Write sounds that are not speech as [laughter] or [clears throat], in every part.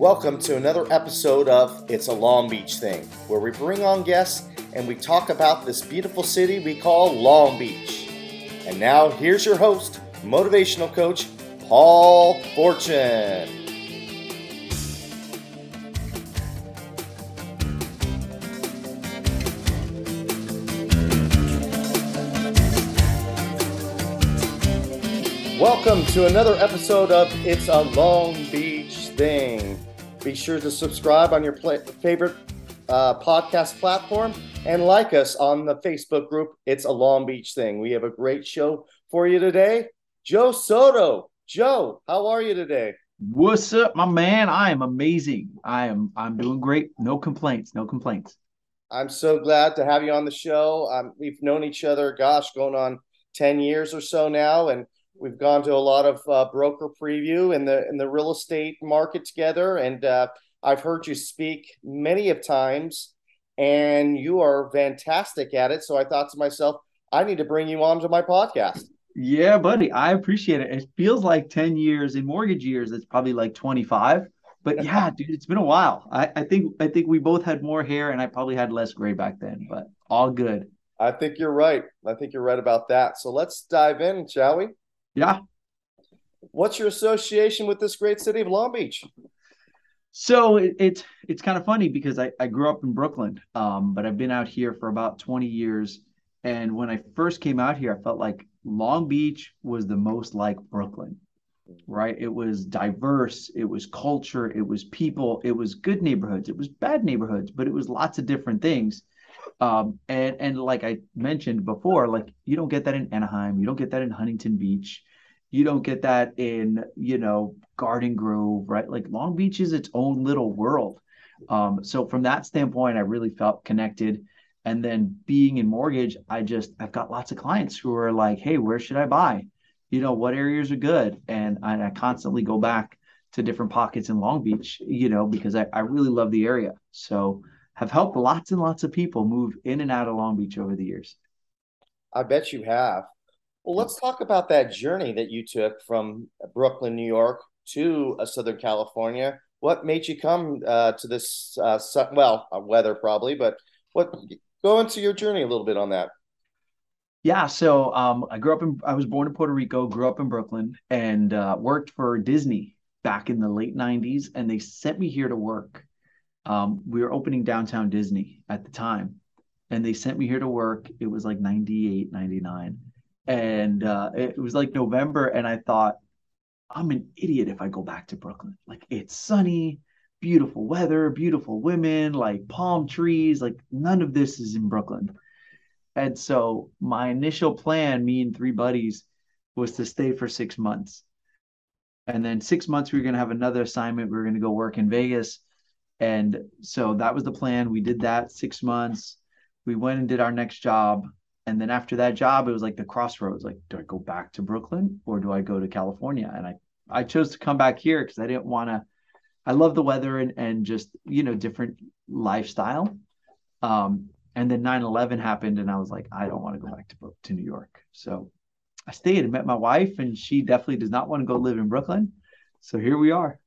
Welcome to another episode of It's a Long Beach Thing, where we bring on guests and we talk about this beautiful city we call Long Beach. And now, here's your host, motivational coach, Paul Fortune. Welcome to another episode of It's a Long Beach Thing. Be sure to subscribe on your pla- favorite uh, podcast platform and like us on the Facebook group. It's a Long Beach Thing. We have a great show for you today. Joe Soto. Joe, how are you today? What's up, my man? I am amazing. I am I'm doing great. No complaints. No complaints. I'm so glad to have you on the show. Um, we've known each other, gosh, going on 10 years or so now, and We've gone to a lot of uh, broker preview in the in the real estate market together, and uh, I've heard you speak many of times, and you are fantastic at it. So I thought to myself, I need to bring you on to my podcast. Yeah, buddy, I appreciate it. It feels like ten years in mortgage years. It's probably like twenty five. But [laughs] yeah, dude, it's been a while. I, I think I think we both had more hair, and I probably had less gray back then. But all good. I think you're right. I think you're right about that. So let's dive in, shall we? Yeah. What's your association with this great city of Long Beach? So it, it's it's kind of funny because I, I grew up in Brooklyn, um, but I've been out here for about 20 years. And when I first came out here, I felt like Long Beach was the most like Brooklyn, right? It was diverse, it was culture, it was people, it was good neighborhoods, it was bad neighborhoods, but it was lots of different things. Um, and and like I mentioned before, like you don't get that in Anaheim, you don't get that in Huntington Beach, you don't get that in you know Garden Grove, right? Like Long Beach is its own little world. Um, so from that standpoint, I really felt connected. And then being in mortgage, I just I've got lots of clients who are like, hey, where should I buy? You know, what areas are good? And I, I constantly go back to different pockets in Long Beach, you know, because I, I really love the area. So have helped lots and lots of people move in and out of Long Beach over the years. I bet you have. Well, let's talk about that journey that you took from Brooklyn, New York to uh, Southern California. What made you come uh, to this? Uh, well, uh, weather probably, but what? Go into your journey a little bit on that. Yeah, so um, I grew up in. I was born in Puerto Rico, grew up in Brooklyn, and uh, worked for Disney back in the late '90s. And they sent me here to work um, we were opening downtown Disney at the time, and they sent me here to work. It was like 98, 99. And uh, it was like November, and I thought, I'm an idiot if I go back to Brooklyn. Like, it's sunny, beautiful weather, beautiful women, like palm trees. Like, none of this is in Brooklyn. And so, my initial plan, me and three buddies, was to stay for six months. And then six months, we were going to have another assignment. We were going to go work in Vegas and so that was the plan. We did that six months. We went and did our next job. And then after that job, it was like the crossroads. Like, do I go back to Brooklyn or do I go to California? And I, I chose to come back here because I didn't want to. I love the weather and and just you know different lifestyle. Um, and then 9-11 happened, and I was like, I don't want to go back to to New York. So I stayed and met my wife, and she definitely does not want to go live in Brooklyn. So here we are.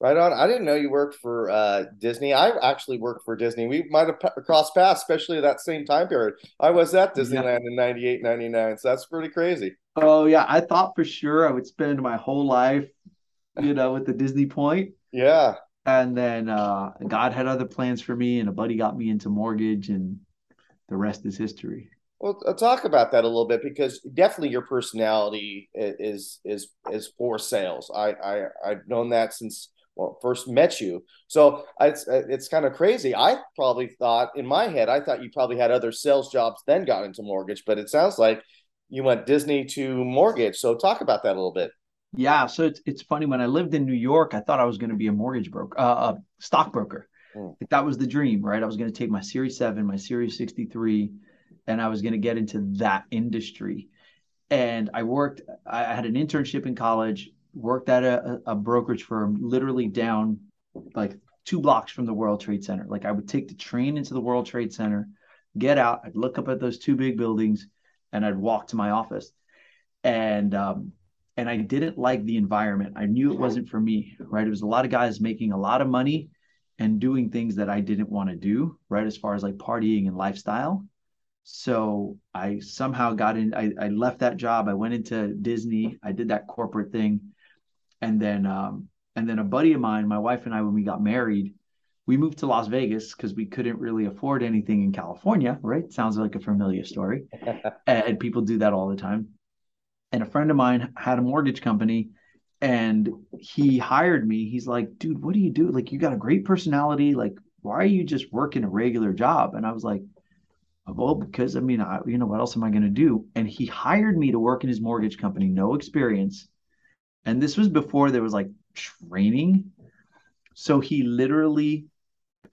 Right on. I didn't know you worked for uh, Disney. I actually worked for Disney. We might have crossed paths, especially that same time period. I was at Disneyland yeah. in 98, 99. So that's pretty crazy. Oh, yeah. I thought for sure I would spend my whole life, [laughs] you know, with the Disney point. Yeah. And then uh, God had other plans for me, and a buddy got me into mortgage, and the rest is history. Well, I'll talk about that a little bit because definitely your personality is is is for sales. I I I've known that since well, first met you. So it's it's kind of crazy. I probably thought in my head, I thought you probably had other sales jobs, then got into mortgage. But it sounds like you went Disney to mortgage. So talk about that a little bit. Yeah, so it's it's funny. When I lived in New York, I thought I was going to be a mortgage broker, uh, a stockbroker. Like that was the dream, right? I was going to take my Series Seven, my Series Sixty Three, and I was going to get into that industry. And I worked. I had an internship in college worked at a, a brokerage firm literally down like two blocks from the World Trade Center. Like I would take the train into the World Trade Center, get out, I'd look up at those two big buildings, and I'd walk to my office. And um, and I didn't like the environment. I knew it wasn't for me, right? It was a lot of guys making a lot of money and doing things that I didn't want to do, right? As far as like partying and lifestyle. So I somehow got in, I, I left that job. I went into Disney. I did that corporate thing. And then, um, and then a buddy of mine, my wife and I, when we got married, we moved to Las Vegas because we couldn't really afford anything in California, right? Sounds like a familiar story. [laughs] and people do that all the time and a friend of mine had a mortgage company and he hired me. He's like, dude, what do you do? Like, you got a great personality. Like, why are you just working a regular job? And I was like, well, because I mean, I, you know, what else am I going to do? And he hired me to work in his mortgage company, no experience. And this was before there was like training. So he literally,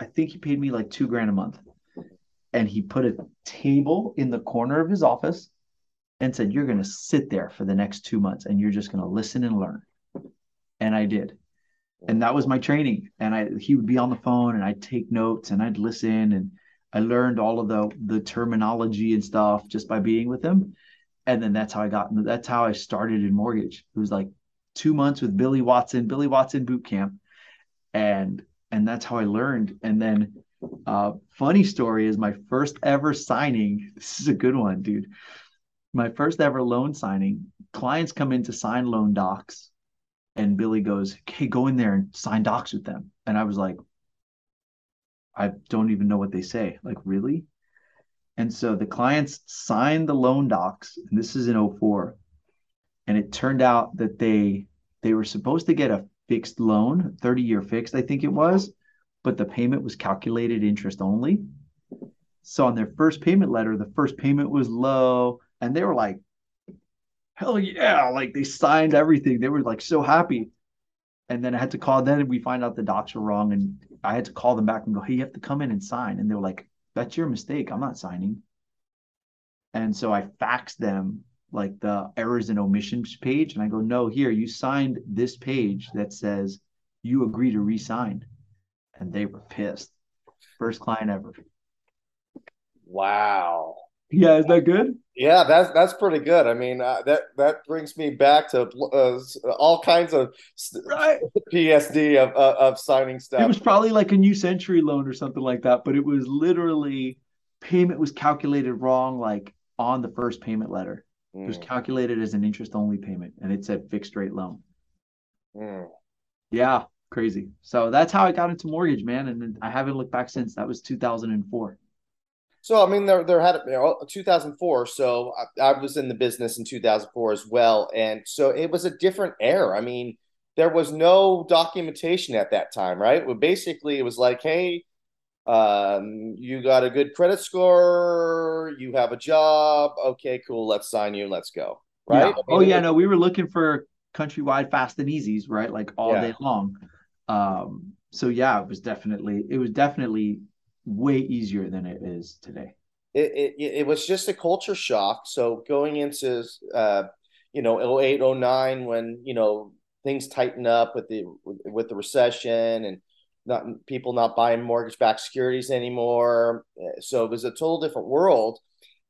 I think he paid me like two grand a month. And he put a table in the corner of his office and said, You're going to sit there for the next two months and you're just going to listen and learn. And I did. And that was my training. And I he would be on the phone and I'd take notes and I'd listen and I learned all of the the terminology and stuff just by being with him. And then that's how I got that's how I started in mortgage. It was like two months with Billy Watson, Billy Watson boot camp. And and that's how I learned. And then uh funny story is my first ever signing. [laughs] This is a good one, dude my first ever loan signing, clients come in to sign loan docs, and Billy goes, "Hey, go in there and sign docs with them." And I was like, I don't even know what they say. Like, really? And so the clients signed the loan docs, and this is in 04. And it turned out that they they were supposed to get a fixed loan, 30 year fixed, I think it was, but the payment was calculated interest only. So on their first payment letter, the first payment was low and they were like, hell yeah, like they signed everything. They were like so happy. And then I had to call. Then we find out the docs were wrong, and I had to call them back and go, "Hey, you have to come in and sign." And they were like, "That's your mistake. I'm not signing." And so I faxed them like the errors and omissions page, and I go, "No, here you signed this page that says you agree to resign," and they were pissed. First client ever. Wow. Yeah, is that good? Yeah, that's that's pretty good. I mean, uh, that that brings me back to uh, all kinds of right. PSD of uh, of signing stuff. It was probably like a new century loan or something like that, but it was literally payment was calculated wrong, like on the first payment letter. Mm. It was mm. calculated as an interest only payment, and it said fixed rate loan. Mm. Yeah, crazy. So that's how I got into mortgage, man, and I haven't looked back since. That was 2004. So I mean, there there had you know 2004. So I, I, was in the business in 2004 as well, and so it was a different era. I mean, there was no documentation at that time, right? Well, basically, it was like, hey, um, you got a good credit score, you have a job, okay, cool, let's sign you, let's go, right? Yeah. oh yeah, no, we were looking for countrywide fast and easies, right? Like all yeah. day long. Um, so yeah, it was definitely it was definitely way easier than it is today. It, it, it was just a culture shock. So going into, uh, you know, 08, 09, when, you know, things tighten up with the, with the recession and not people not buying mortgage backed securities anymore. So it was a total different world.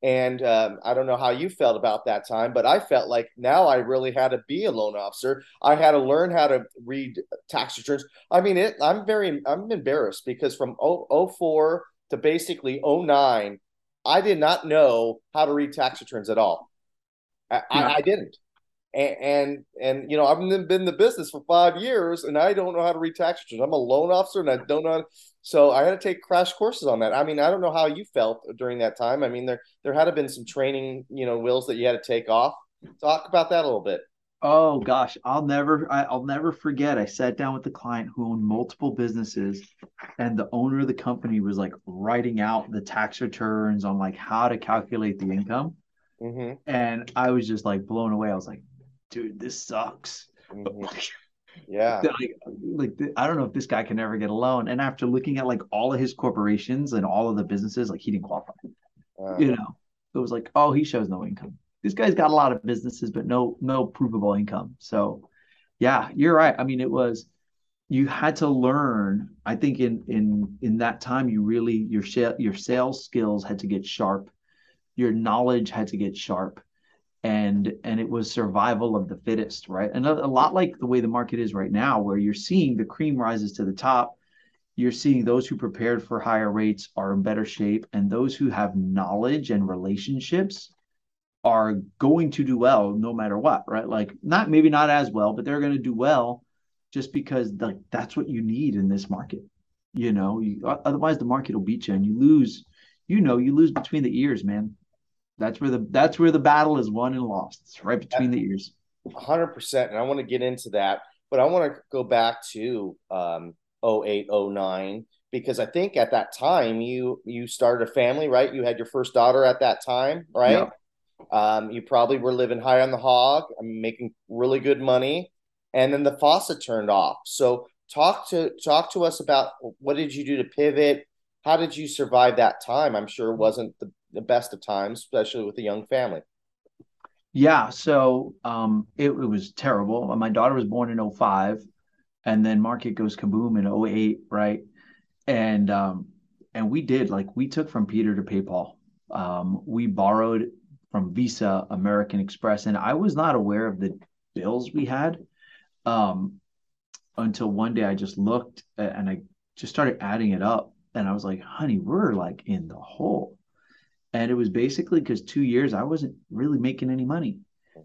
And um, I don't know how you felt about that time, but I felt like now I really had to be a loan officer. I had to learn how to read tax returns. I mean, it, I'm very, I'm embarrassed because from 04 to basically 09, I did not know how to read tax returns at all. I, yeah. I, I didn't. And, and, and you know I've been in the business for five years and I don't know how to read tax returns. I'm a loan officer and I don't know. So I had to take crash courses on that. I mean, I don't know how you felt during that time. I mean, there there had to been some training, you know, wheels that you had to take off. Talk about that a little bit. Oh gosh, I'll never I, will never forget. I sat down with the client who owned multiple businesses, and the owner of the company was like writing out the tax returns on like how to calculate the income. Mm-hmm. And I was just like blown away. I was like, dude, this sucks. Mm-hmm. [laughs] Yeah. [laughs] Like, like I don't know if this guy can ever get a loan. And after looking at like all of his corporations and all of the businesses, like he didn't qualify. Uh, you know, it was like, oh, he shows no income. This guy's got a lot of businesses, but no no provable income. So, yeah, you're right. I mean, it was you had to learn. I think in in in that time, you really your sh- your sales skills had to get sharp, your knowledge had to get sharp, and and it was survival of the fittest right? And a, a, lot like the way the market is right now where you're seeing the cream rises to the top you're seeing those who prepared for higher rates are in better shape and those who have knowledge and relationships are going to do well no matter what right? Like not maybe not as well but they're going to do well just because like that's what you need in this market you know? You, otherwise the market will beat you and you lose you know you lose between the ears man that's where the that's where the battle is won and lost. It's right between the ears. Hundred percent, and I want to get into that, but I want to go back to um, 08, 09, because I think at that time you you started a family, right? You had your first daughter at that time, right? Yeah. Um, you probably were living high on the hog, making really good money, and then the faucet turned off. So talk to talk to us about what did you do to pivot? How did you survive that time? I'm sure it wasn't the the best of times, especially with a young family. Yeah, so um, it, it was terrible. My daughter was born in 05 and then market goes kaboom in 08, right? And um, and we did like we took from Peter to pay Paul. Um, we borrowed from Visa, American Express, and I was not aware of the bills we had um, until one day I just looked and I just started adding it up, and I was like, "Honey, we're like in the hole." And it was basically because two years I wasn't really making any money.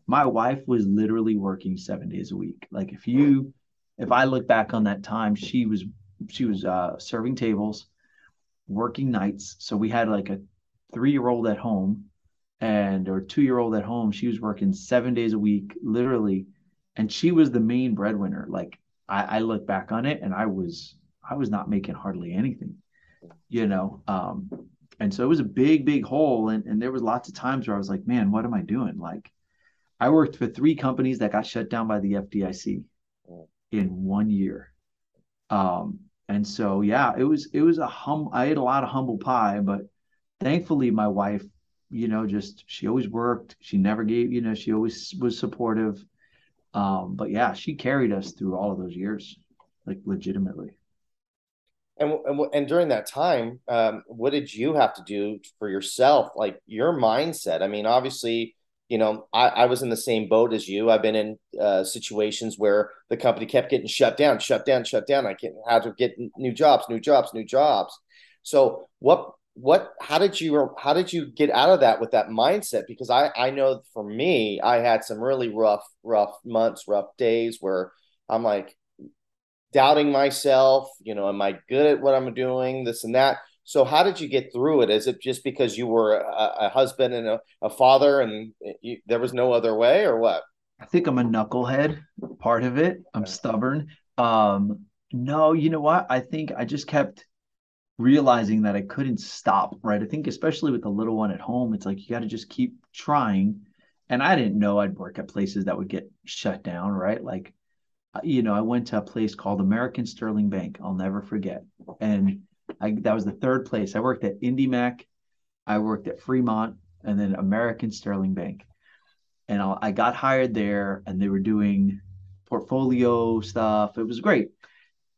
My wife was literally working seven days a week. Like if you, if I look back on that time, she was she was uh, serving tables, working nights. So we had like a three year old at home, and or two year old at home. She was working seven days a week, literally, and she was the main breadwinner. Like I, I look back on it, and I was I was not making hardly anything, you know. Um, and so it was a big, big hole. And, and there was lots of times where I was like, man, what am I doing? Like I worked for three companies that got shut down by the FDIC in one year. Um, and so yeah, it was it was a hum I ate a lot of humble pie, but thankfully my wife, you know, just she always worked. She never gave, you know, she always was supportive. Um, but yeah, she carried us through all of those years, like legitimately. And, and, during that time, um, what did you have to do for yourself? Like your mindset. I mean, obviously, you know, I, I was in the same boat as you. I've been in uh, situations where the company kept getting shut down, shut down, shut down. I can had to get new jobs, new jobs, new jobs. So what what how did you how did you get out of that with that mindset because i i know for me i had some really rough rough months rough days where i'm like doubting myself you know am i good at what i'm doing this and that. So how did you get through it? Is it just because you were a, a husband and a, a father and you, there was no other way or what? I think i'm a knucklehead part of it. I'm stubborn. Um no you know what? I think i just kept realizing that i couldn't stop right? I think especially with the little one at home it's like you got to just keep trying. And i didn't know i'd work at places that would get shut down right? Like you know, I went to a place called American Sterling Bank. I'll never forget. And I, that was the third place. I worked at IndyMac, I worked at Fremont, and then American Sterling Bank. And I'll, I got hired there, and they were doing portfolio stuff. It was great.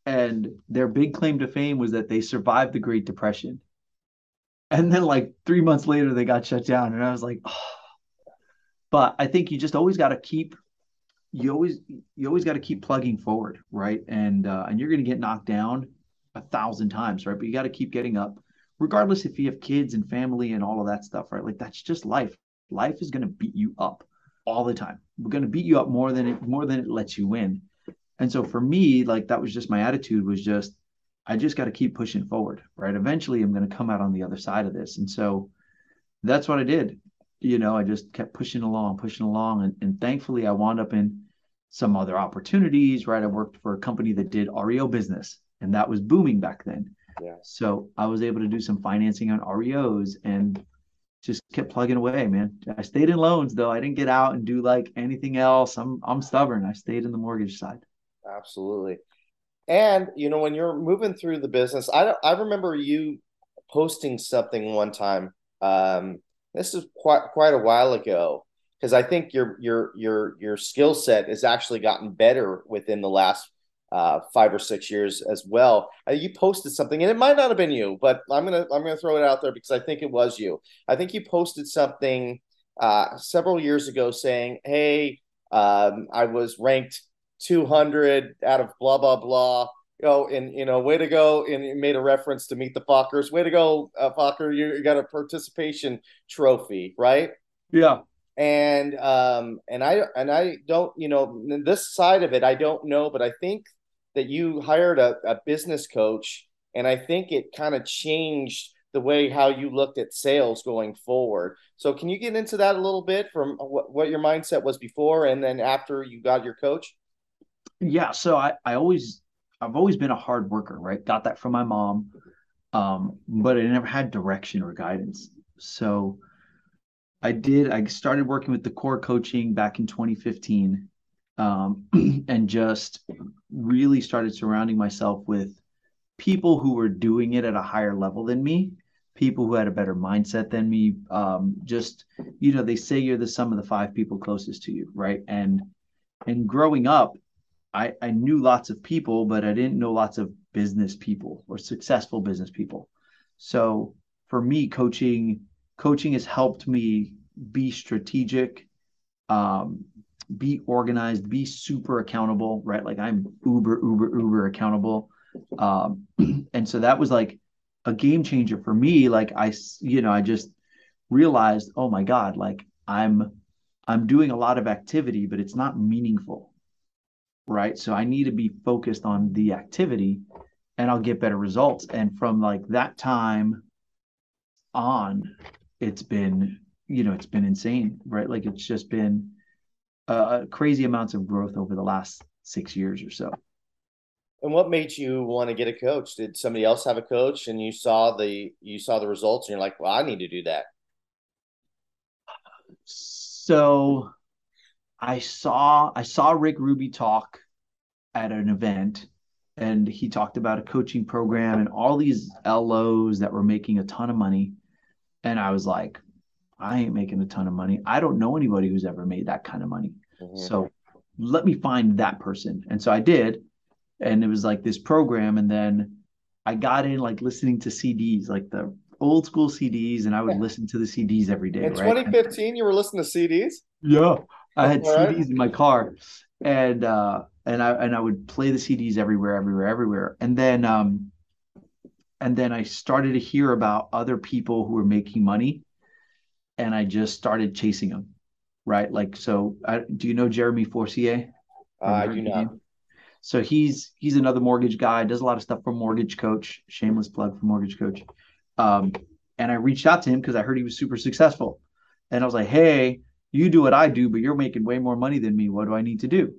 And their big claim to fame was that they survived the Great Depression. And then, like three months later, they got shut down. And I was like, oh. but I think you just always got to keep you always you always got to keep plugging forward, right? And uh, and you're going to get knocked down a thousand times, right? But you got to keep getting up, regardless if you have kids and family and all of that stuff, right? Like that's just life. Life is going to beat you up all the time. We're going to beat you up more than it more than it lets you win. And so for me, like that was just my attitude was just I just got to keep pushing forward, right? Eventually, I'm going to come out on the other side of this, and so that's what I did you know, I just kept pushing along, pushing along. And, and thankfully, I wound up in some other opportunities, right? I worked for a company that did REO business, and that was booming back then. Yeah. So I was able to do some financing on REOs and just kept plugging away, man. I stayed in loans though. I didn't get out and do like anything else. I'm I'm stubborn. I stayed in the mortgage side. Absolutely. And you know, when you're moving through the business, I I remember you posting something one time. Um, this is quite quite a while ago because I think your your your your skill set has actually gotten better within the last uh, five or six years as well. Uh, you posted something, and it might not have been you, but I'm gonna I'm gonna throw it out there because I think it was you. I think you posted something uh, several years ago saying, "Hey, um, I was ranked 200 out of blah blah blah." You know, and you know, way to go! And made a reference to Meet the Fockers. Way to go, uh, Focker! You, you got a participation trophy, right? Yeah. And um, and I and I don't, you know, this side of it, I don't know, but I think that you hired a, a business coach, and I think it kind of changed the way how you looked at sales going forward. So can you get into that a little bit from what, what your mindset was before and then after you got your coach? Yeah. So I, I always, I've always been a hard worker, right? Got that from my mom. Um, but I never had direction or guidance. So I did, I started working with the core coaching back in 2015 um, [clears throat] and just really started surrounding myself with people who were doing it at a higher level than me people who had a better mindset than me. Um, just you know, they say you're the sum of the five people closest to you, right? And and growing up, I I knew lots of people, but I didn't know lots of business people or successful business people. So for me, coaching coaching has helped me be strategic, um, be organized, be super accountable, right? Like I'm uber, uber, uber accountable. Um, [clears throat] and so that was like a game changer for me like i you know i just realized oh my god like i'm i'm doing a lot of activity but it's not meaningful right so i need to be focused on the activity and i'll get better results and from like that time on it's been you know it's been insane right like it's just been uh, crazy amounts of growth over the last six years or so and what made you want to get a coach? Did somebody else have a coach and you saw the you saw the results and you're like, well, I need to do that. So I saw I saw Rick Ruby talk at an event and he talked about a coaching program and all these LOs that were making a ton of money. And I was like, I ain't making a ton of money. I don't know anybody who's ever made that kind of money. Mm-hmm. So let me find that person. And so I did and it was like this program and then i got in like listening to cds like the old school cds and i would yeah. listen to the cds every day in right? 2015 and, you were listening to cds yeah i had All cds right. in my car and uh and i and i would play the cds everywhere everywhere everywhere and then um and then i started to hear about other people who were making money and i just started chasing them right like so I, do you know jeremy forcier uh, i do not so he's he's another mortgage guy, does a lot of stuff for Mortgage Coach. Shameless plug for Mortgage Coach. Um, and I reached out to him because I heard he was super successful. And I was like, hey, you do what I do, but you're making way more money than me. What do I need to do?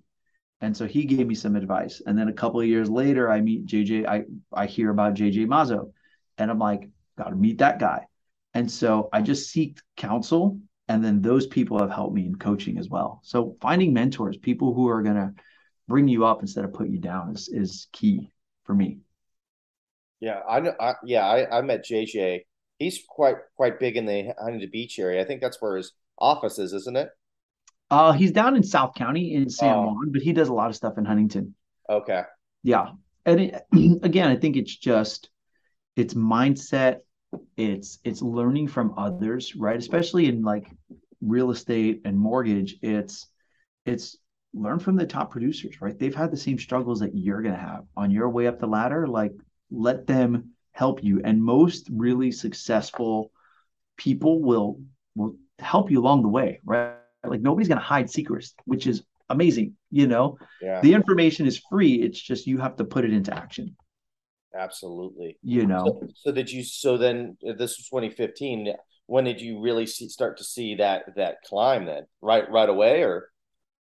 And so he gave me some advice. And then a couple of years later, I meet JJ. I I hear about JJ Mazzo, and I'm like, got to meet that guy. And so I just seeked counsel, and then those people have helped me in coaching as well. So finding mentors, people who are gonna bring you up instead of put you down is is key for me. Yeah, I know. I, yeah, I, I met JJ. He's quite quite big in the Huntington Beach area. I think that's where his office is, isn't it? Uh, he's down in South County in San oh. Juan, but he does a lot of stuff in Huntington. Okay. Yeah, and it, [clears throat] again, I think it's just it's mindset. It's it's learning from others, right? Especially in like real estate and mortgage. It's it's learn from the top producers, right? They've had the same struggles that you're going to have on your way up the ladder. Like, let them help you. And most really successful people will will help you along the way, right? Like nobody's going to hide secrets, which is amazing. You know, yeah. the information is free. It's just you have to put it into action. Absolutely. You know. So, so did you? So then, this was 2015. When did you really see, start to see that that climb? Then right right away, or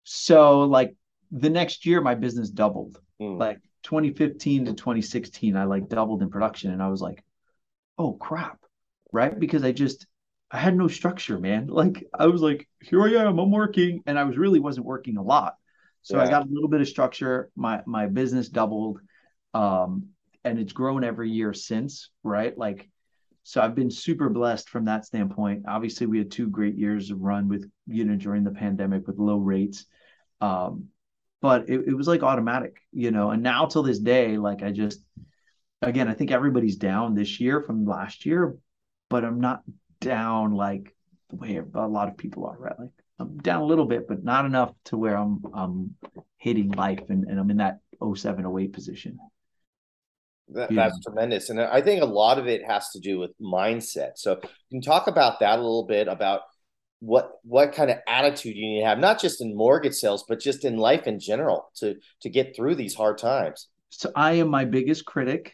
so like the next year, my business doubled. Mm. Like 2015 to 2016, I like doubled in production, and I was like, oh crap, right? Because I just I had no structure, man. [laughs] Like I was like, here I am, I'm working, and I was really wasn't working a lot. So yeah. I got a little bit of structure. My my business doubled, um, and it's grown every year since, right? Like so I've been super blessed from that standpoint. Obviously, we had two great years of run with, you know, during the pandemic with low rates. Um, but it, it was like automatic, you know, and now till this day, like I just, again, I think everybody's down this year from last year, but I'm not down like the way a lot of people are, right? Like I'm down a little bit, but not enough to where I'm I'm hating life and, and I'm in that 07, 08 position. That, yeah. That's tremendous. And I think a lot of it has to do with mindset. So you can talk about that a little bit about what what kind of attitude you need to have, not just in mortgage sales, but just in life in general to to get through these hard times. So I am my biggest critic.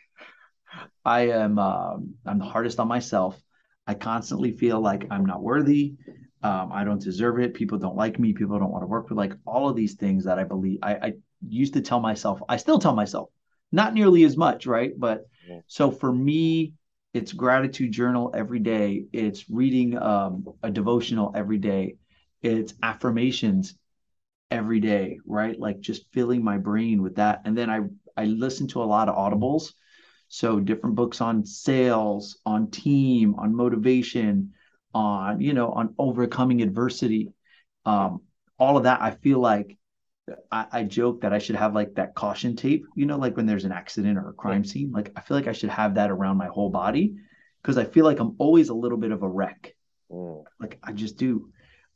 I am um, I'm the hardest on myself. I constantly feel like I'm not worthy. Um, I don't deserve it. People don't like me. People don't want to work with like all of these things that I believe. I, I used to tell myself. I still tell myself, not nearly as much, right? But yeah. so for me, it's gratitude journal every day. It's reading um, a devotional every day. It's affirmations every day, right? Like just filling my brain with that. And then I I listen to a lot of audibles. So different books on sales, on team, on motivation, on you know, on overcoming adversity. Um, all of that, I feel like I, I, joke that I should have like that caution tape, you know, like when there's an accident or a crime yeah. scene. Like I feel like I should have that around my whole body because I feel like I'm always a little bit of a wreck. Mm. Like I just do.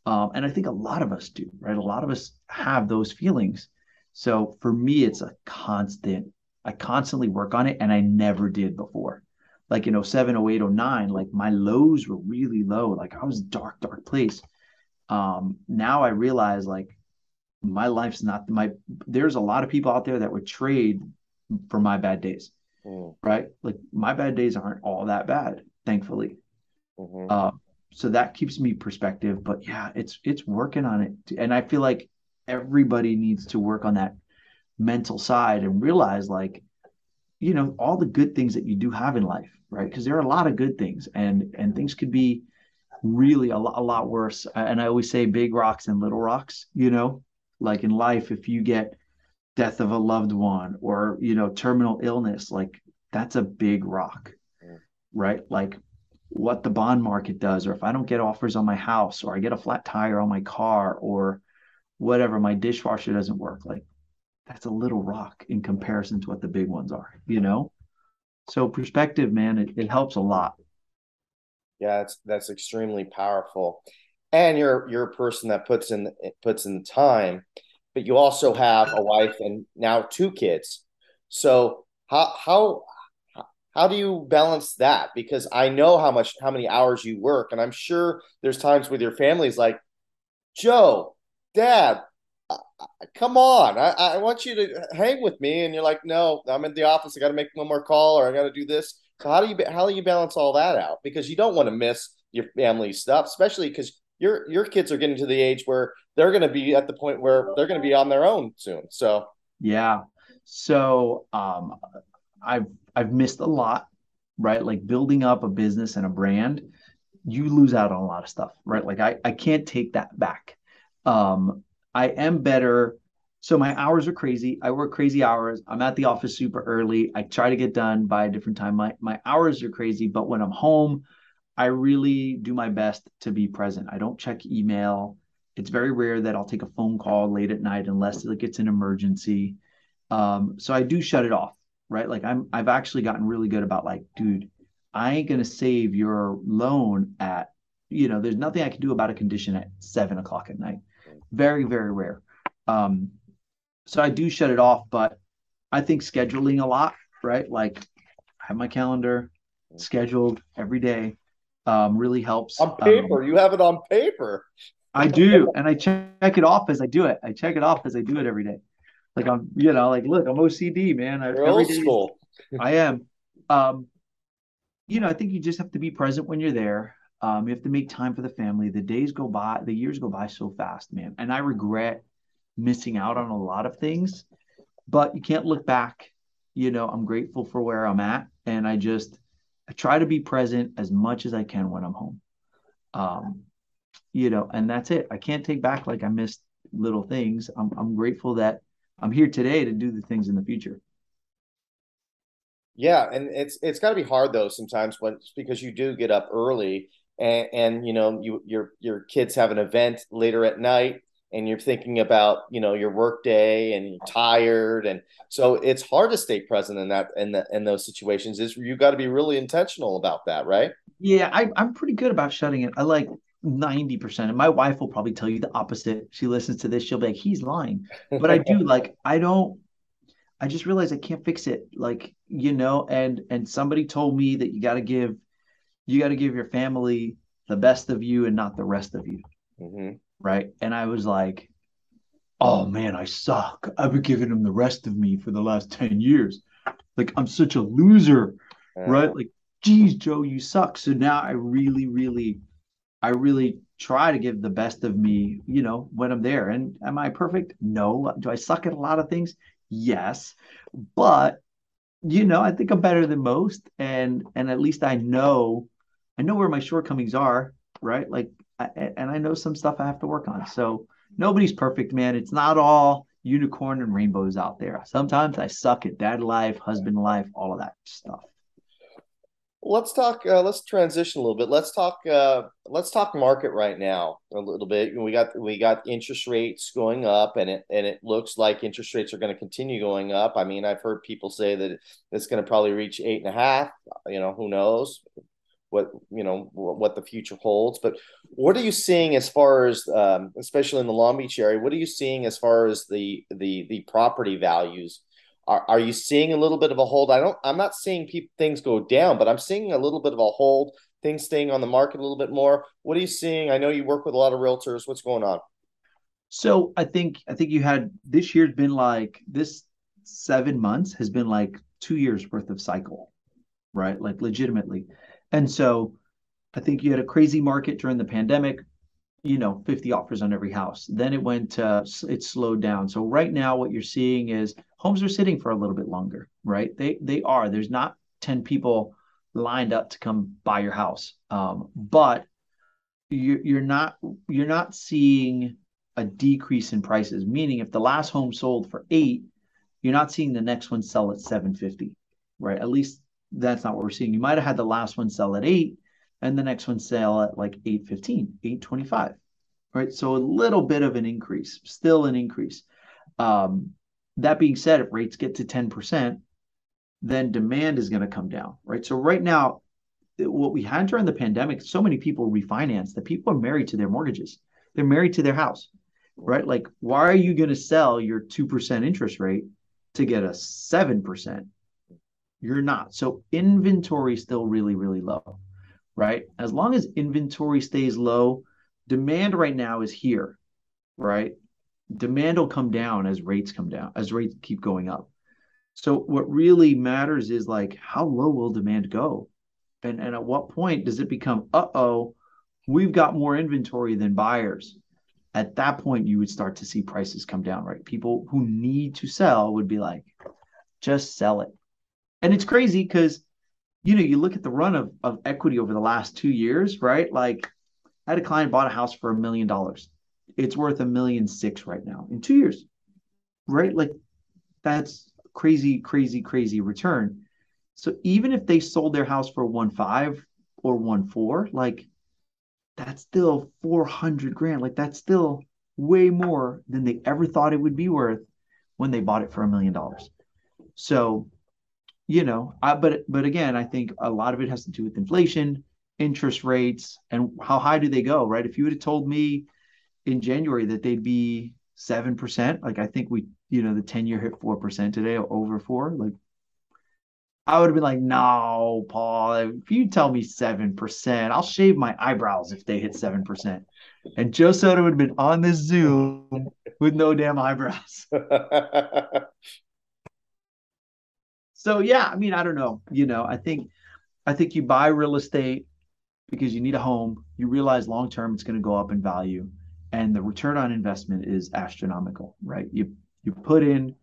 Um, and I think a lot of us do, right? A lot of us have those feelings. So for me, it's a constant, I constantly work on it and I never did before. Like in 07, 08, 09, like my lows were really low. Like I was dark, dark place. Um, now I realize like my life's not my there's a lot of people out there that would trade for my bad days mm. right like my bad days aren't all that bad thankfully mm-hmm. uh, so that keeps me perspective but yeah it's it's working on it and i feel like everybody needs to work on that mental side and realize like you know all the good things that you do have in life right? Because there are a lot of good things and and things could be really a lot, a lot worse. And i always say big rocks and little rocks you know? Like in life if you get death of a loved one or you know terminal illness like that's a big rock right? Like what the bond market does or if i don't get offers on my house or i get a flat tire on my car or whatever my dishwasher doesn't work like that's a little rock in comparison to what the big ones are you know? So perspective man it, it helps a lot. Yeah that's that's extremely powerful. And you're you're a person that puts in puts in time but you also have a wife and now two kids. So how how how do you balance that? Because i know how much how many hours you work and i'm sure there's times with your families like joe dad come on I, I want you to hang with me and you're like no i'm in the office i got to make one more call or i got to do this so how do you how do you balance all that out because you don't want to miss your family stuff especially because your your kids are getting to the age where they're going to be at the point where they're going to be on their own soon. So yeah, so um, I've I've missed a lot, right? Like building up a business and a brand, you lose out on a lot of stuff, right? Like I I can't take that back. Um, I am better. So my hours are crazy. I work crazy hours. I'm at the office super early. I try to get done by a different time. My my hours are crazy, but when I'm home, I really do my best to be present. I don't check email. It's very rare that I'll take a phone call late at night unless like it's an emergency. Um, so I do shut it off, right? Like I'm I've actually gotten really good about like, dude, I ain't gonna save your loan at, you know, there's nothing I can do about a condition at seven o'clock at night. Very, very rare. Um, so I do shut it off, but I think scheduling a lot, right? Like I have my calendar scheduled every day um, really helps. On paper, um, you have it on paper. I do, and I check it off as I do it. I check it off as I do it every day. Like I'm, you know, like look, I'm OCD, man. You're old school. I am. Um, you know, I think you just have to be present when you're there. Um, you have to make time for the family. The days go by, the years go by so fast, man. And I regret missing out on a lot of things, but you can't look back. You know, I'm grateful for where I'm at, and I just I try to be present as much as I can when I'm home. Um, you know, and that's it. I can't take back like I missed little things. I'm I'm grateful that I'm here today to do the things in the future. Yeah, and it's it's got to be hard though sometimes when because you do get up early and and you know you your your kids have an event later at night and you're thinking about you know your work day and you're tired and so it's hard to stay present in that in the, in those situations is you got to be really intentional about that right yeah I, i'm pretty good about shutting it i like 90%. And my wife will probably tell you the opposite. She listens to this, she'll be like, he's lying. But I do [laughs] like, I don't, I just realized I can't fix it. Like, you know, and and somebody told me that you gotta give you gotta give your family the best of you and not the rest of you. Mm-hmm. Right. And I was like, oh man, I suck. I've been giving them the rest of me for the last 10 years. Like I'm such a loser. Right. Like, geez, Joe, you suck. So now I really, really I really try to give the best of me, you know, when I'm there. And am I perfect? No. Do I suck at a lot of things? Yes. But you know, I think I'm better than most and and at least I know I know where my shortcomings are, right? Like I, and I know some stuff I have to work on. So nobody's perfect, man. It's not all unicorn and rainbows out there. Sometimes I suck at dad life, husband life, all of that stuff let's talk uh, let's transition a little bit let's talk uh, let's talk market right now a little bit we got we got interest rates going up and it and it looks like interest rates are going to continue going up i mean i've heard people say that it's going to probably reach eight and a half you know who knows what you know what the future holds but what are you seeing as far as um, especially in the long beach area what are you seeing as far as the the the property values are, are you seeing a little bit of a hold? I don't. I'm not seeing people, things go down, but I'm seeing a little bit of a hold. Things staying on the market a little bit more. What are you seeing? I know you work with a lot of realtors. What's going on? So I think I think you had this year's been like this seven months has been like two years worth of cycle, right? Like legitimately. And so I think you had a crazy market during the pandemic you know 50 offers on every house. Then it went uh, it slowed down. So right now what you're seeing is homes are sitting for a little bit longer right? They they are. There's not 10 people lined up to come buy your house. Um, but you, you're not you're not seeing a decrease in prices. Meaning if the last home sold for eight you're not seeing the next one sell at 750 right? At least that's not what we're seeing. You might have had the last one sell at eight and the next one sell at like 815 825 right? So a little bit of an increase still an increase. Um, that being said if rates get to 10% then demand is going to come down right? So right now what we had during the pandemic so many people refinance that people are married to their mortgages. They're married to their house right? Like why are you going to sell your 2% interest rate to get a 7% you're not so inventory is still really really low right? As long as inventory stays low, demand right now is here, right? Demand will come down as rates come down, as rates keep going up. So what really matters is like how low will demand go? And and at what point does it become, uh-oh, we've got more inventory than buyers? At that point, you would start to see prices come down, right? People who need to sell would be like, just sell it. And it's crazy because you know, you look at the run of, of equity over the last two years, right? Like I had a client bought a house for a million dollars. It's worth a million six right now in two years, right? Like that's crazy, crazy, crazy return. So even if they sold their house for one five or one four, like that's still 400 grand. Like that's still way more than they ever thought it would be worth when they bought it for a million dollars. So you know, I, but but again, I think a lot of it has to do with inflation, interest rates, and how high do they go, right? If you would have told me in January that they'd be seven percent, like I think we, you know, the ten year hit four percent today, or over four, like I would have been like, no, Paul, if you tell me seven percent, I'll shave my eyebrows if they hit seven percent. And Joe Soto would have been on this Zoom with no damn eyebrows. [laughs] So yeah, I mean, I don't know. You know, I think I think you buy real estate because you need a home. You realize long term it's going to go up in value, and the return on investment is astronomical, right? You you put in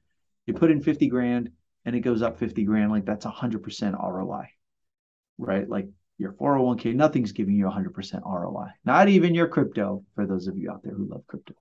you put in fifty grand and it goes up fifty grand, like that's a hundred percent ROI, right? Like your 401k, nothing's giving you 100% ROI. Not even your crypto, for those of you out there who love crypto.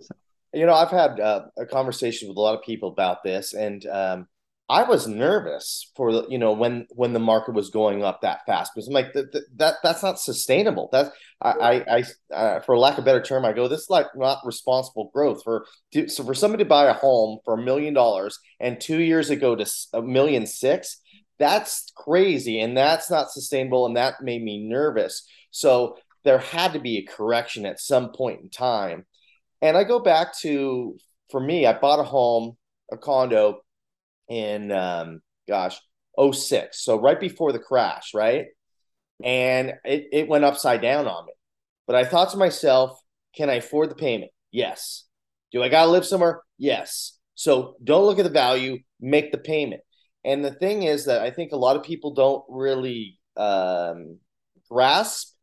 So. You know, I've had uh, a conversation with a lot of people about this, and um, I was nervous for you know when when the market was going up that fast because I'm like that, that that's not sustainable. That's I I, I uh, for lack of a better term, I go this is like not responsible growth for so for somebody to buy a home for a million dollars and two years ago to a million six. That's crazy and that's not sustainable and that made me nervous. So there had to be a correction at some point in time. And I go back to, for me, I bought a home, a condo in, um, gosh, 06. So right before the crash, right? And it, it went upside down on me. But I thought to myself, can I afford the payment? Yes. Do I got to live somewhere? Yes. So don't look at the value, make the payment. And the thing is that I think a lot of people don't really um, grasp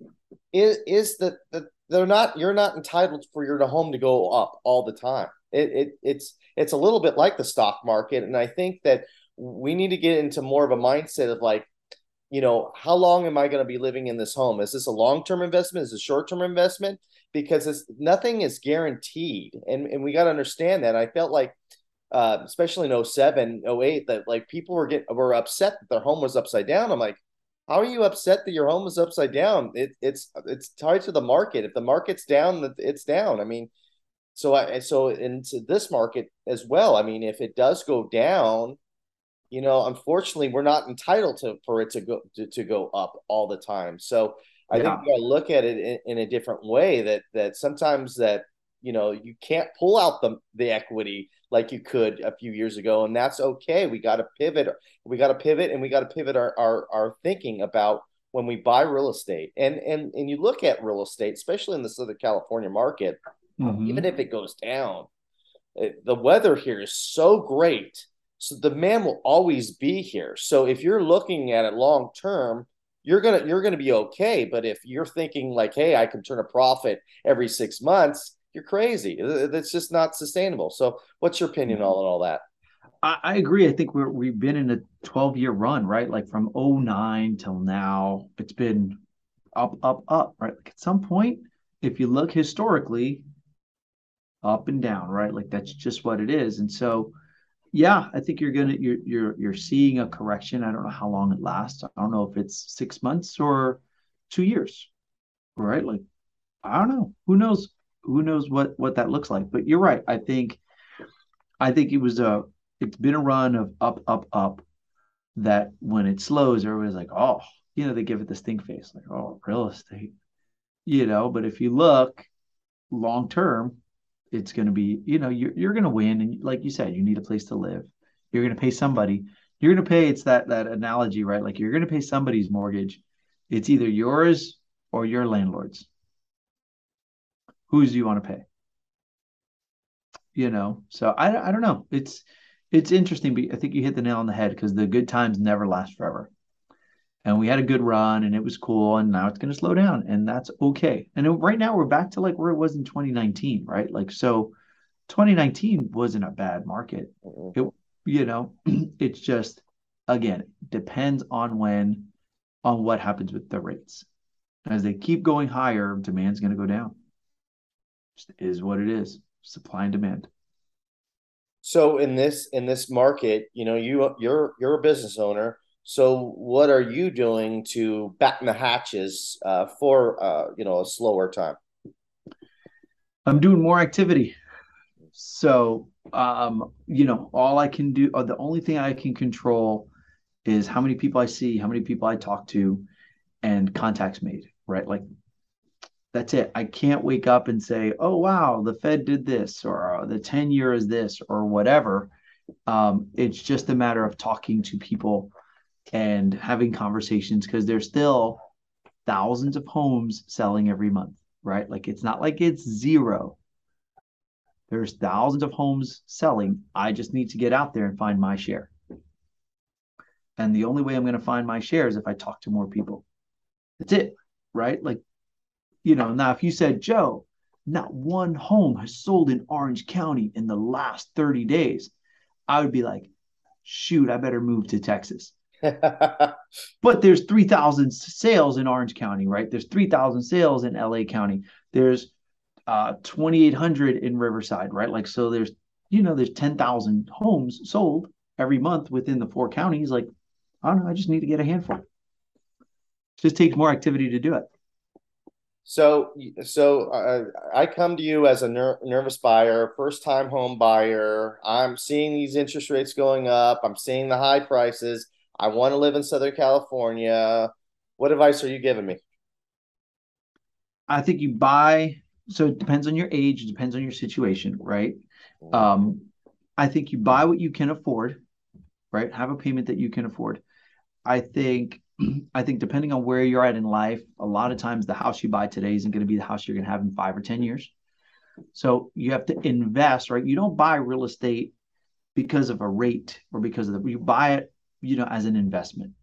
is, is that, that they're not you're not entitled for your home to go up all the time. It, it it's it's a little bit like the stock market, and I think that we need to get into more of a mindset of like, you know, how long am I going to be living in this home? Is this a long term investment? Is it a short term investment? Because it's nothing is guaranteed, and and we got to understand that. I felt like uh, especially in 07, 08, that like people were getting were upset that their home was upside down. I'm like, how are you upset that your home is upside down? It, it's it's tied to the market. If the market's down, it's down. I mean, so I so into this market as well. I mean, if it does go down, you know, unfortunately, we're not entitled to for it to go to, to go up all the time. So I yeah. think you got to look at it in, in a different way. That that sometimes that you know you can't pull out the the equity like you could a few years ago and that's okay we got to pivot we got to pivot and we got to pivot our, our our thinking about when we buy real estate and and and you look at real estate especially in the southern california market mm-hmm. even if it goes down it, the weather here is so great so the man will always be here so if you're looking at it long term you're gonna you're gonna be okay but if you're thinking like hey i can turn a profit every six months you're crazy. That's just not sustainable. So, what's your opinion on all that? I, I agree. I think we're we've been in a 12 year run, right? Like from 09 till now, it's been up, up, up, right? Like at some point, if you look historically, up and down, right? Like that's just what it is. And so, yeah, I think you're gonna you're you're you're seeing a correction. I don't know how long it lasts. I don't know if it's six months or two years, right? Like I don't know. Who knows? who knows what what that looks like. But you're right. I think I think it was a it's been a run of up, up, up that when it slows, everybody's like, oh, you know, they give it the stink face, like, oh, real estate. You know, but if you look long term, it's gonna be, you know, you're you're gonna win. And like you said, you need a place to live. You're gonna pay somebody. You're gonna pay, it's that that analogy, right? Like you're gonna pay somebody's mortgage. It's either yours or your landlord's whose do you want to pay? You know, so I, I don't know. It's it's interesting, but I think you hit the nail on the head because the good times never last forever. And we had a good run and it was cool. And now it's going to slow down and that's okay. And right now we're back to like where it was in 2019, right? Like, so 2019 wasn't a bad market. It, you know, [clears throat] it's just, again, depends on when, on what happens with the rates. As they keep going higher, demand's going to go down. Just is what it is. Supply and demand. So in this in this market, you know, you you're you're a business owner. So what are you doing to batten the hatches uh, for uh, you know a slower time? I'm doing more activity. So um, you know, all I can do, the only thing I can control is how many people I see, how many people I talk to, and contacts made. Right, like that's it. I can't wake up and say, "Oh wow, the Fed did this," or uh, "The ten year is this," or whatever. Um, it's just a matter of talking to people and having conversations because there's still thousands of homes selling every month, right? Like it's not like it's zero. There's thousands of homes selling. I just need to get out there and find my share. And the only way I'm going to find my share is if I talk to more people. That's it, right? Like you know, now if you said, Joe, not one home has sold in Orange County in the last 30 days, I would be like, shoot, I better move to Texas. [laughs] but there's 3,000 sales in Orange County, right? There's 3,000 sales in LA County. There's uh, 2,800 in Riverside, right? Like, so there's, you know, there's 10,000 homes sold every month within the four counties. Like, I don't know, I just need to get a handful. Just takes more activity to do it. So, so uh, I come to you as a ner- nervous buyer, first time home buyer. I'm seeing these interest rates going up. I'm seeing the high prices. I want to live in Southern California. What advice are you giving me? I think you buy. So it depends on your age. It depends on your situation, right? Um, I think you buy what you can afford, right? Have a payment that you can afford. I think [clears throat] I think depending on where you're at in life, a lot of times the house you buy today isn't going to be the house you're going to have in five or 10 years. So you have to invest, right? You don't buy real estate because of a rate or because of the, you buy it, you know, as an investment,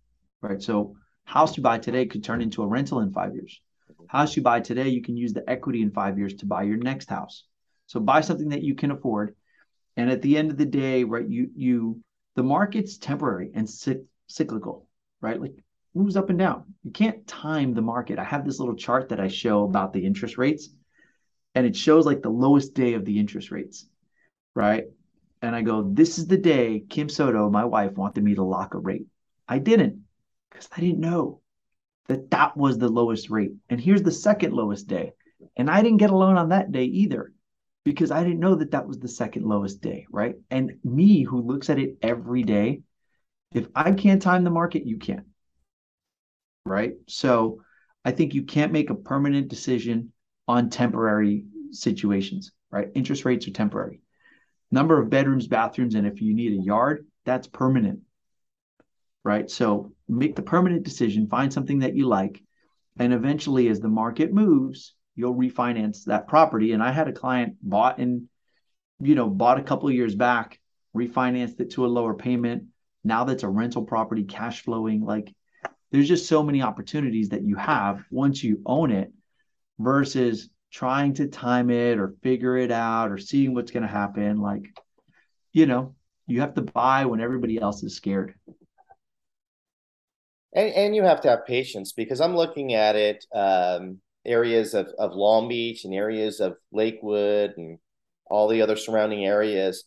right? So house you buy today could turn into a rental in five years. House you buy today, you can use the equity in five years to buy your next house. So buy something that you can afford. And at the end of the day, right, you, you, the market's temporary and cyclical, right? Like moves up and down. You can't time the market. I have this little chart that I show about the interest rates, and it shows like the lowest day of the interest rates, right? And I go, this is the day Kim Soto, my wife, wanted me to lock a rate. I didn't because I didn't know that that was the lowest rate. And here's the second lowest day. And I didn't get a loan on that day either because I didn't know that that was the second lowest day, right? And me, who looks at it every day, if I can't time the market, you can't right? So I think you can't make a permanent decision on temporary situations, right? Interest rates are temporary. Number of bedrooms, bathrooms, and if you need a yard, that's permanent, right? So make the permanent decision, find something that you like, and eventually, as the market moves, you'll refinance that property. And I had a client bought and, you know, bought a couple years back, refinanced it to a lower payment. Now that's a rental property, cash flowing. Like there's just so many opportunities that you have once you own it versus trying to time it or figure it out or seeing what's going to happen like you know you have to buy when everybody else is scared and, and you have to have patience because i'm looking at it um, areas of, of long beach and areas of lakewood and all the other surrounding areas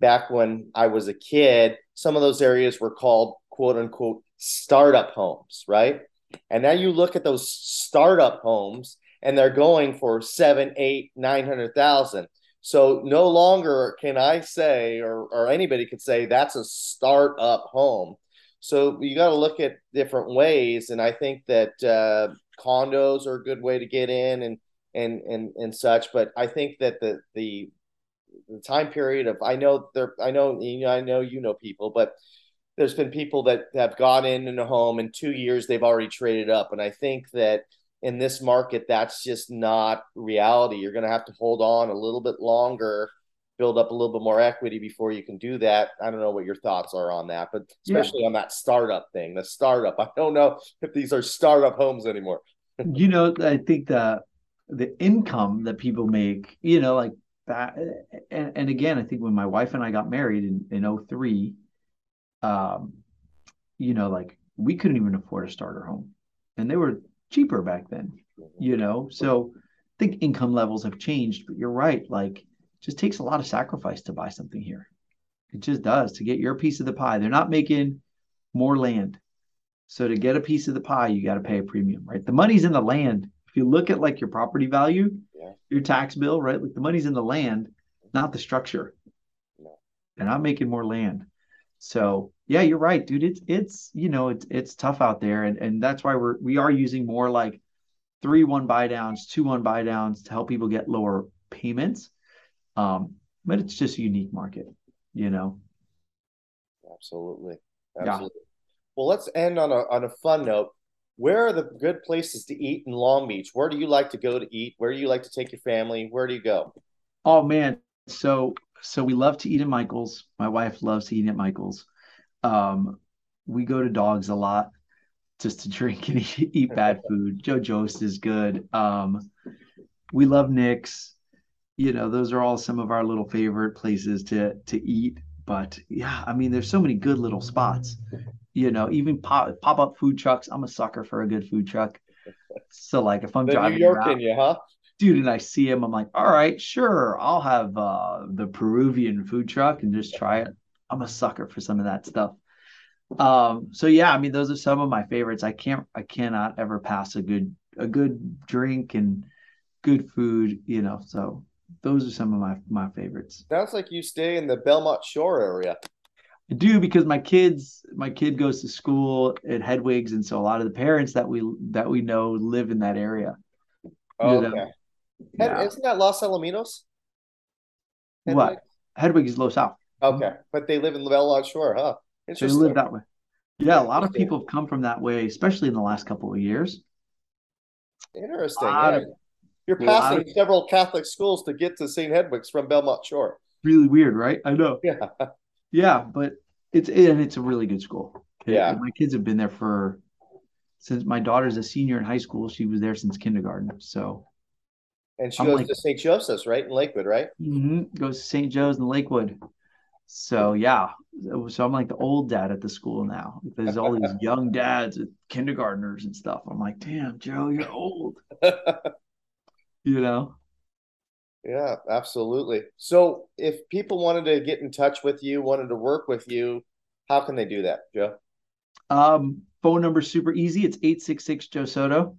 back when i was a kid some of those areas were called quote unquote startup homes, right? And now you look at those startup homes and they're going for seven, eight, nine hundred thousand. So no longer can I say, or, or anybody could say, that's a startup home. So you got to look at different ways, and I think that uh, condos are a good way to get in and and and and such. But I think that the the the time period of I know there I know you know I know you know people, but there's been people that have gone in in a home in two years they've already traded up and i think that in this market that's just not reality. You're going to have to hold on a little bit longer build up a little bit more equity before you can do that. I don't know what your thoughts are on that but especially yeah. on that startup thing the startup. I don't know if these are startup homes anymore. [laughs] You know i think the the income that people make you know like that and, and again i think when my wife and i got married in in 03 um, you know, like we couldn't even afford a starter home, and they were cheaper back then. You know, so I think income levels have changed, but you're right. Like, just takes a lot of sacrifice to buy something here. It just does to get your piece of the pie. They're not making more land. So to get a piece of the pie, you got to pay a premium, right? The money's in the land. If you look at like your property value, yeah. your tax bill, right? Like the money's in the land, not the structure. They're not making more land. So yeah, you're right, dude. It's it's you know it's it's tough out there, and and that's why we're we are using more like three one buy downs, two one buy downs to help people get lower payments. Um, but it's just a unique market, you know. Absolutely, absolutely. Yeah. Well, let's end on a on a fun note. Where are the good places to eat in Long Beach? Where do you like to go to eat? Where do you like to take your family? Where do you go? Oh man, so so we love to eat at Michael's. My wife loves to eat at Michael's. Um, we go to dogs a lot just to [laughs] drink and eat, eat bad [laughs] food. Joe Jost is good. Um, we love Nick's. You know, those are all some of our little favorite places to to eat. But yeah, I mean, there's so many good little spots. You know, even pop pop up food trucks. I'm a sucker for a good food truck. So like if I'm the driving New York around, in you, huh? dude, and I see him, I'm like, all right, sure, I'll have uh, the Peruvian food truck and just try it. I'm a sucker for some of that stuff. Um, so yeah, I mean, those are some of my favorites. I can't, I cannot ever pass a good, a good drink and good food, you know. So those are some of my my favorites. Sounds like you stay in the Belmont Shore area. I do because my kids, my kid goes to school at Hedwigs, and so a lot of the parents that we that we know live in that area. Oh, okay. Yeah. Isn't that Los Alamitos? What? Hedwig is low south. Okay, but they live in Belmont Shore, huh? So they live that way. Yeah, a lot of people have come from that way, especially in the last couple of years. Interesting. Yeah. Of, You're passing of, several Catholic schools to get to St. Hedwig's from Belmont Shore. Really weird, right? I know. Yeah. Yeah, but it's and it's a really good school. Yeah. my kids have been there for since my daughter's a senior in high school. She was there since kindergarten. So and she I'm goes like, to St. Joseph's, right? In Lakewood, right? Mm-hmm, goes to St. Joe's in Lakewood. So yeah. So I'm like the old dad at the school now. There's all these [laughs] young dads, with kindergartners and stuff. I'm like, damn, Joe, you're old. [laughs] you know? Yeah, absolutely. So if people wanted to get in touch with you, wanted to work with you, how can they do that, Joe? Um, phone number super easy. It's 866 Joe Soto.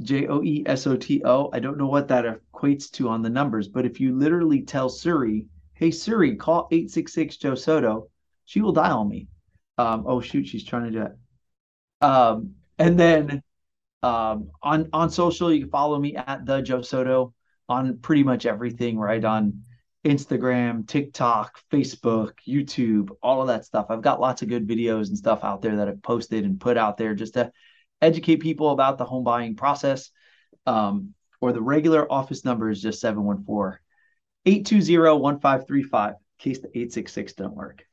J O E S O T O. I don't know what that equates to on the numbers, but if you literally tell Siri, hey Siri, call 866 Joe Soto, she will dial me. Um, oh shoot, she's trying to do it. Um, and then um, on on social, you can follow me at the Joe Soto on pretty much everything, right? On Instagram, TikTok, Facebook, YouTube, all of that stuff. I've got lots of good videos and stuff out there that I've posted and put out there just to educate people about the home buying process. Um, or the regular office number is just 714 820 1535 in case the 866 don't work.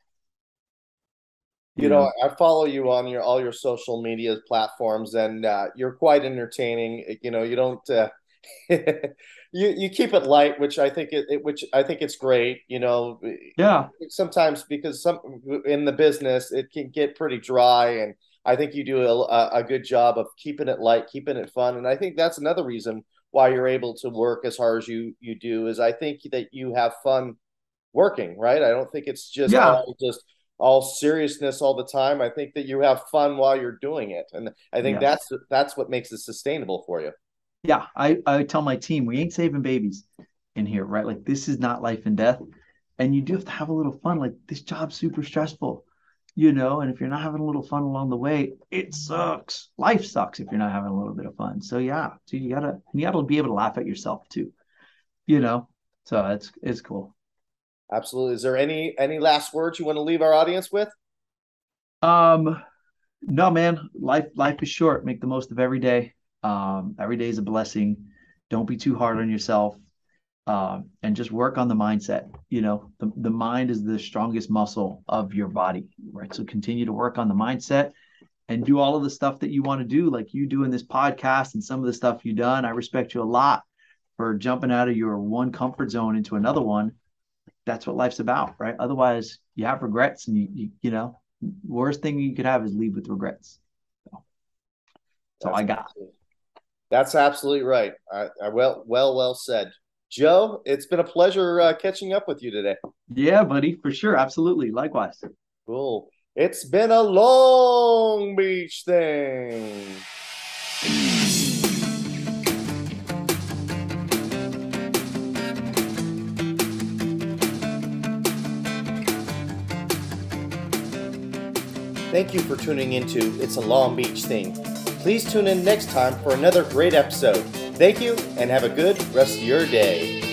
You know, I follow you on your all your social media platforms, and uh, you're quite entertaining. You know, you don't uh, [laughs] you you keep it light, which I think it, it, which I think it's great. You know, yeah. Sometimes because some in the business it can get pretty dry, and I think you do a, a good job of keeping it light, keeping it fun, and I think that's another reason why you're able to work as hard as you you do. Is I think that you have fun working, right? I don't think it's just yeah. just all seriousness all the time. I think that you have fun while you're doing it, and I think that's that's what makes it sustainable for you. Yeah, I I tell my team we ain't saving babies in here, right? Like this is not life and death, and you do have to have a little fun. Like this job's super stressful, you know, and if you're not having a little fun along the way, it sucks. Life sucks if you're not having a little bit of fun. So yeah, so you gotta you gotta be able to laugh at yourself too, you know. So it's it's cool. Absolutely. Is there any any last words you want to leave our audience with? Um, no, man. Life life is short. Make the most of every day. Um, every day is a blessing. Don't be too hard on yourself. Um, and just work on the mindset. You know, the, the mind is the strongest muscle of your body, right? So continue to work on the mindset and do all of the stuff that you want to do, like you do in this podcast and some of the stuff you've done. I respect you a lot for jumping out of your one comfort zone into another one that's what life's about, right? Otherwise, you have regrets, and you you, you know, worst thing you could have is leave with regrets. So, that's all I got. That's absolutely right. I, I, well, well, well said, Joe. It's been a pleasure uh, catching up with you today. Yeah, buddy, for sure, absolutely. Likewise. Cool. It's been a Long Beach thing. Thank you for tuning into It's a Long Beach Thing. Please tune in next time for another great episode. Thank you and have a good rest of your day.